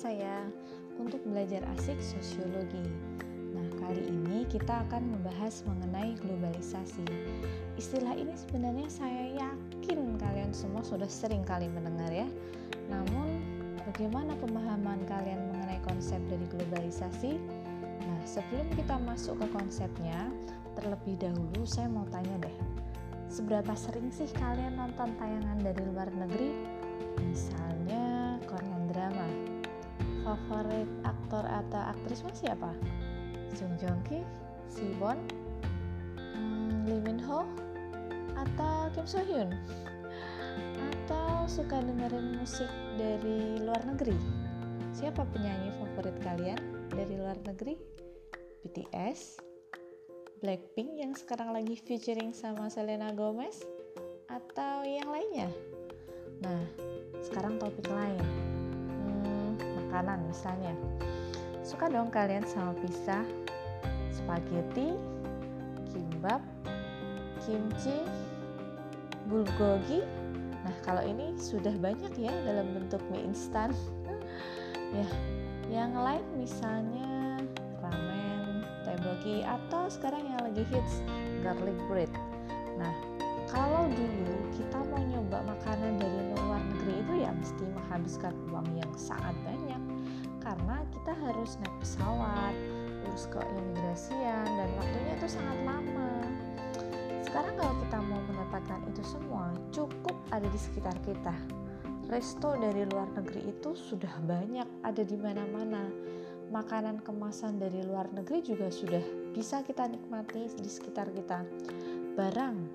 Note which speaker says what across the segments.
Speaker 1: saya untuk belajar asik sosiologi. Nah, kali ini kita akan membahas mengenai globalisasi. Istilah ini sebenarnya saya yakin kalian semua sudah sering kali mendengar ya. Namun, bagaimana pemahaman kalian mengenai konsep dari globalisasi? Nah, sebelum kita masuk ke konsepnya, terlebih dahulu saya mau tanya deh. Seberapa sering sih kalian nonton tayangan dari luar negeri? Misalnya. Favorit aktor atau aktris mas siapa? Sung Joong Ki, Siwon, hmm, Lee Min Ho, atau Kim So Hyun? Atau suka dengerin musik dari luar negeri? Siapa penyanyi favorit kalian dari luar negeri? BTS, Blackpink yang sekarang lagi featuring sama Selena Gomez, atau yang lainnya? Nah, sekarang topik lain. Makanan misalnya. Suka dong kalian sama pizza, spaghetti, kimbab, kimchi, bulgogi. Nah, kalau ini sudah banyak ya dalam bentuk mie instan. ya, yang lain misalnya ramen, tteokbokki atau sekarang yang lagi hits garlic bread. Nah, kalau dulu kita menghabiskan uang yang sangat banyak karena kita harus naik pesawat, urus ke imigrasian dan waktunya itu sangat lama. Sekarang kalau kita mau mendapatkan itu semua, cukup ada di sekitar kita. Resto dari luar negeri itu sudah banyak ada di mana-mana. Makanan kemasan dari luar negeri juga sudah bisa kita nikmati di sekitar kita. Barang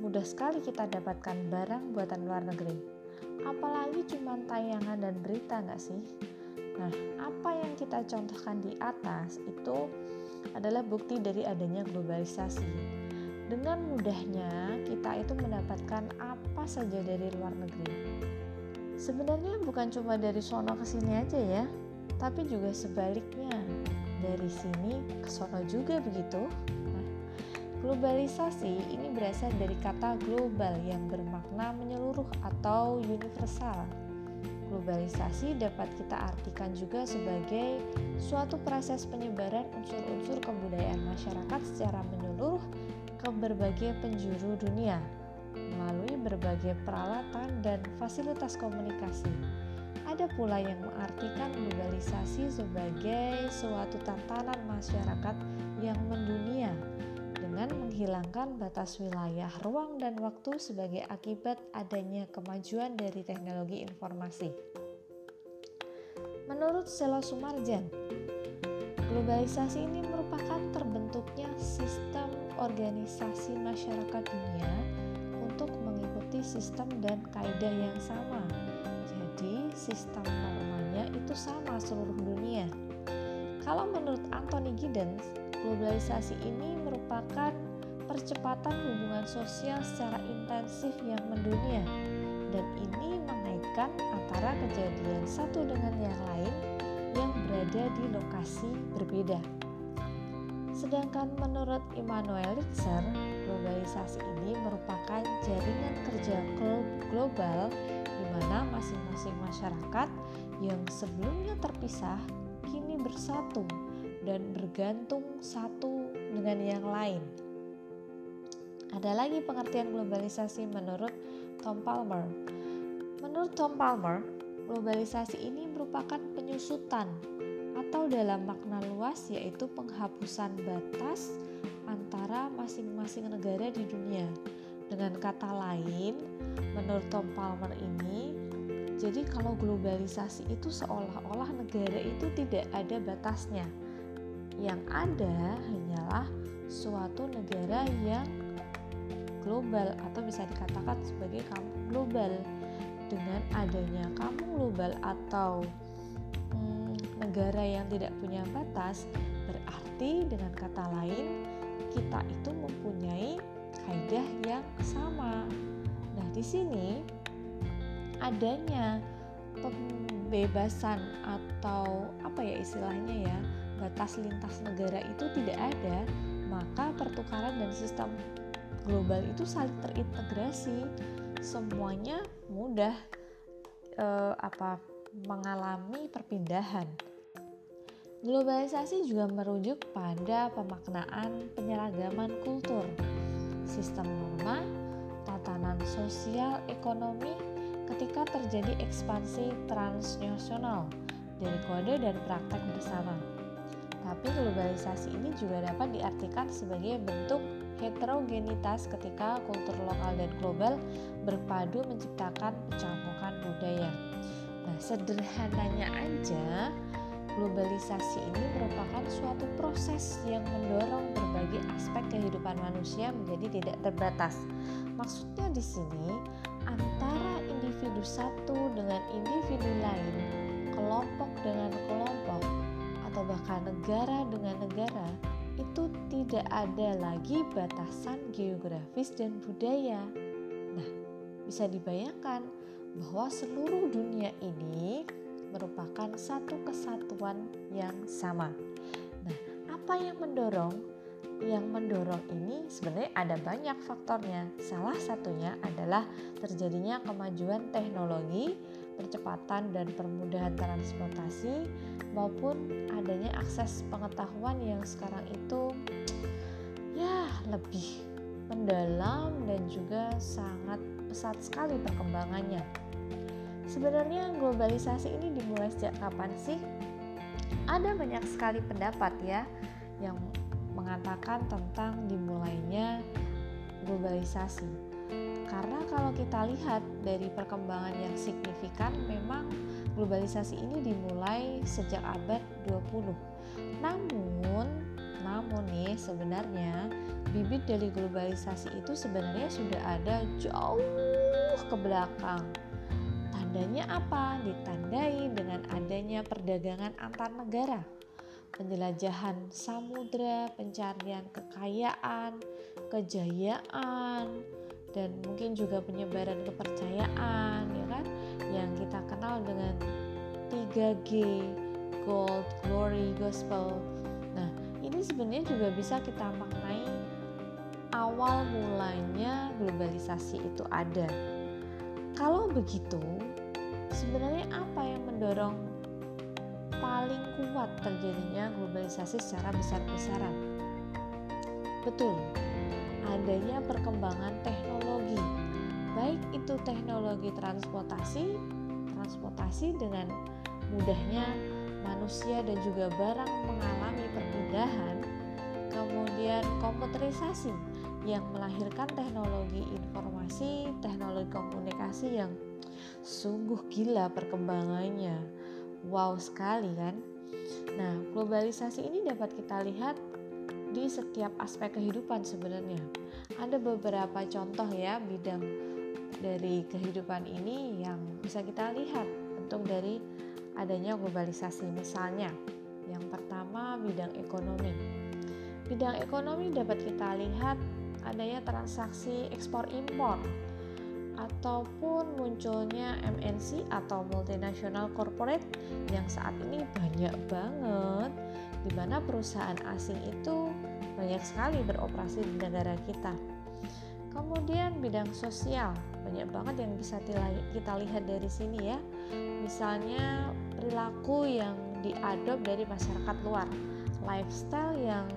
Speaker 1: mudah sekali kita dapatkan barang buatan luar negeri. Apalagi cuma tayangan dan berita nggak sih? Nah, apa yang kita contohkan di atas itu adalah bukti dari adanya globalisasi. Dengan mudahnya kita itu mendapatkan apa saja dari luar negeri. Sebenarnya bukan cuma dari sono ke sini aja ya, tapi juga sebaliknya. Dari sini ke sono juga begitu. Globalisasi ini berasal dari kata global yang bermakna menyeluruh atau universal. Globalisasi dapat kita artikan juga sebagai suatu proses penyebaran unsur-unsur kebudayaan masyarakat secara menyeluruh ke berbagai penjuru dunia melalui berbagai peralatan dan fasilitas komunikasi. Ada pula yang mengartikan globalisasi sebagai suatu tatanan masyarakat yang mendunia menghilangkan batas wilayah, ruang, dan waktu sebagai akibat adanya kemajuan dari teknologi informasi. Menurut Sela Sumarjan, globalisasi ini merupakan terbentuknya sistem organisasi masyarakat dunia untuk mengikuti sistem dan kaidah yang sama. Jadi, sistem normalnya itu sama seluruh dunia. Kalau menurut Anthony Giddens, globalisasi ini merupakan percepatan hubungan sosial secara intensif yang mendunia dan ini mengaitkan antara kejadian satu dengan yang lain yang berada di lokasi berbeda. Sedangkan menurut Immanuel Lixer, globalisasi ini merupakan jaringan kerja global di mana masing-masing masyarakat yang sebelumnya terpisah kini bersatu dan bergantung satu dengan yang lain. Ada lagi pengertian globalisasi menurut Tom Palmer. Menurut Tom Palmer, globalisasi ini merupakan penyusutan atau dalam makna luas yaitu penghapusan batas antara masing-masing negara di dunia. Dengan kata lain, menurut Tom Palmer ini, jadi kalau globalisasi itu seolah-olah negara itu tidak ada batasnya yang ada hanyalah suatu negara yang global atau bisa dikatakan sebagai kampung global dengan adanya kampung global atau hmm, negara yang tidak punya batas berarti dengan kata lain kita itu mempunyai kaidah yang sama. Nah, di sini adanya pembebasan atau apa ya istilahnya ya batas lintas negara itu tidak ada, maka pertukaran dan sistem global itu saling terintegrasi. Semuanya mudah e, apa mengalami perpindahan. Globalisasi juga merujuk pada pemaknaan penyeragaman kultur, sistem norma, tatanan sosial ekonomi ketika terjadi ekspansi transnasional dari kode dan praktek bersama. Tapi globalisasi ini juga dapat diartikan sebagai bentuk heterogenitas ketika kultur lokal dan global berpadu menciptakan pencampuran budaya. Nah, sederhananya aja, globalisasi ini merupakan suatu proses yang mendorong berbagai aspek kehidupan manusia menjadi tidak terbatas. Maksudnya di sini antara individu satu dengan individu lain, kelompok dengan kelompok, atau bahkan negara dengan negara tidak ada lagi batasan geografis dan budaya. Nah, bisa dibayangkan bahwa seluruh dunia ini merupakan satu kesatuan yang sama. Nah, apa yang mendorong? Yang mendorong ini sebenarnya ada banyak faktornya. Salah satunya adalah terjadinya kemajuan teknologi, percepatan dan permudahan transportasi maupun adanya akses pengetahuan yang sekarang itu lebih mendalam dan juga sangat pesat sekali perkembangannya. Sebenarnya globalisasi ini dimulai sejak kapan sih? Ada banyak sekali pendapat ya yang mengatakan tentang dimulainya globalisasi. Karena kalau kita lihat dari perkembangan yang signifikan memang globalisasi ini dimulai sejak abad 20. Namun, namun nih sebenarnya bibit dari globalisasi itu sebenarnya sudah ada jauh ke belakang. Tandanya apa? Ditandai dengan adanya perdagangan antar negara, penjelajahan samudra, pencarian kekayaan, kejayaan, dan mungkin juga penyebaran kepercayaan, ya kan? yang kita kenal dengan 3G, Gold, Glory, Gospel. Ini sebenarnya juga bisa kita maknai awal mulanya globalisasi itu ada. Kalau begitu, sebenarnya apa yang mendorong paling kuat terjadinya globalisasi secara besar-besaran? Betul, adanya perkembangan teknologi baik itu teknologi transportasi, transportasi dengan mudahnya manusia dan juga barang mengalami perpindahan, kemudian komputerisasi yang melahirkan teknologi informasi, teknologi komunikasi yang sungguh gila perkembangannya. Wow sekali kan? Nah, globalisasi ini dapat kita lihat di setiap aspek kehidupan sebenarnya. Ada beberapa contoh ya bidang dari kehidupan ini yang bisa kita lihat bentuk dari adanya globalisasi. Misalnya yang pertama bidang ekonomi. Bidang ekonomi dapat kita lihat adanya transaksi ekspor impor ataupun munculnya MNC atau multinational corporate yang saat ini banyak banget di mana perusahaan asing itu banyak sekali beroperasi di negara kita. Kemudian bidang sosial banyak banget yang bisa kita lihat dari sini ya. Misalnya perilaku yang diadop dari masyarakat luar lifestyle yang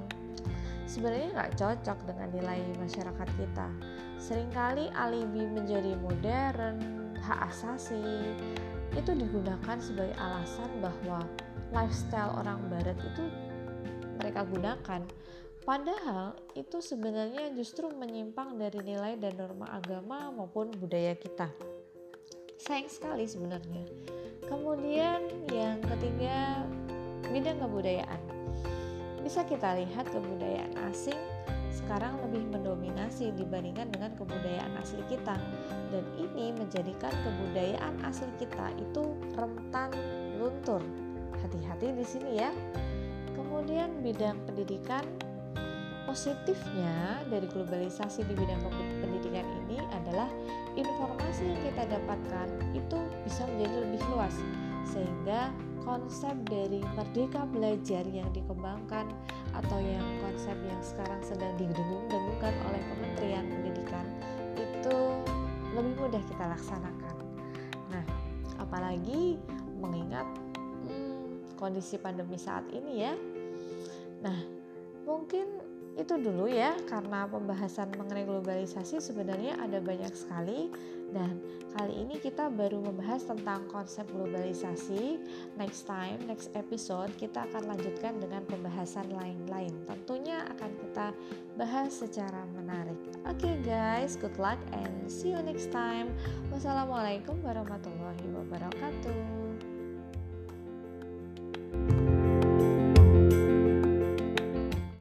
Speaker 1: sebenarnya nggak cocok dengan nilai masyarakat kita sering kali alibi menjadi modern hak asasi itu digunakan sebagai alasan bahwa lifestyle orang barat itu mereka gunakan Padahal itu sebenarnya justru menyimpang dari nilai dan norma agama maupun budaya kita. Sayang sekali sebenarnya. Kemudian yang ketiga, bidang kebudayaan. Bisa kita lihat kebudayaan asing sekarang lebih mendominasi dibandingkan dengan kebudayaan asli kita. Dan ini menjadikan kebudayaan asli kita itu rentan luntur. Hati-hati di sini ya. Kemudian bidang pendidikan Positifnya dari globalisasi di bidang pendidikan ini adalah informasi yang kita dapatkan itu bisa menjadi lebih luas sehingga konsep dari merdeka belajar yang dikembangkan atau yang konsep yang sekarang sedang didengung-dengungkan oleh Kementerian Pendidikan itu lebih mudah kita laksanakan. Nah, apalagi mengingat hmm, kondisi pandemi saat ini ya. Nah, mungkin itu dulu ya karena pembahasan mengenai globalisasi sebenarnya ada banyak sekali. Dan kali ini kita baru membahas tentang konsep globalisasi. Next time next episode kita akan lanjutkan dengan pembahasan lain-lain. Tentunya akan kita bahas secara menarik. Oke okay guys good luck and see you next time. Wassalamualaikum warahmatullahi wabarakatuh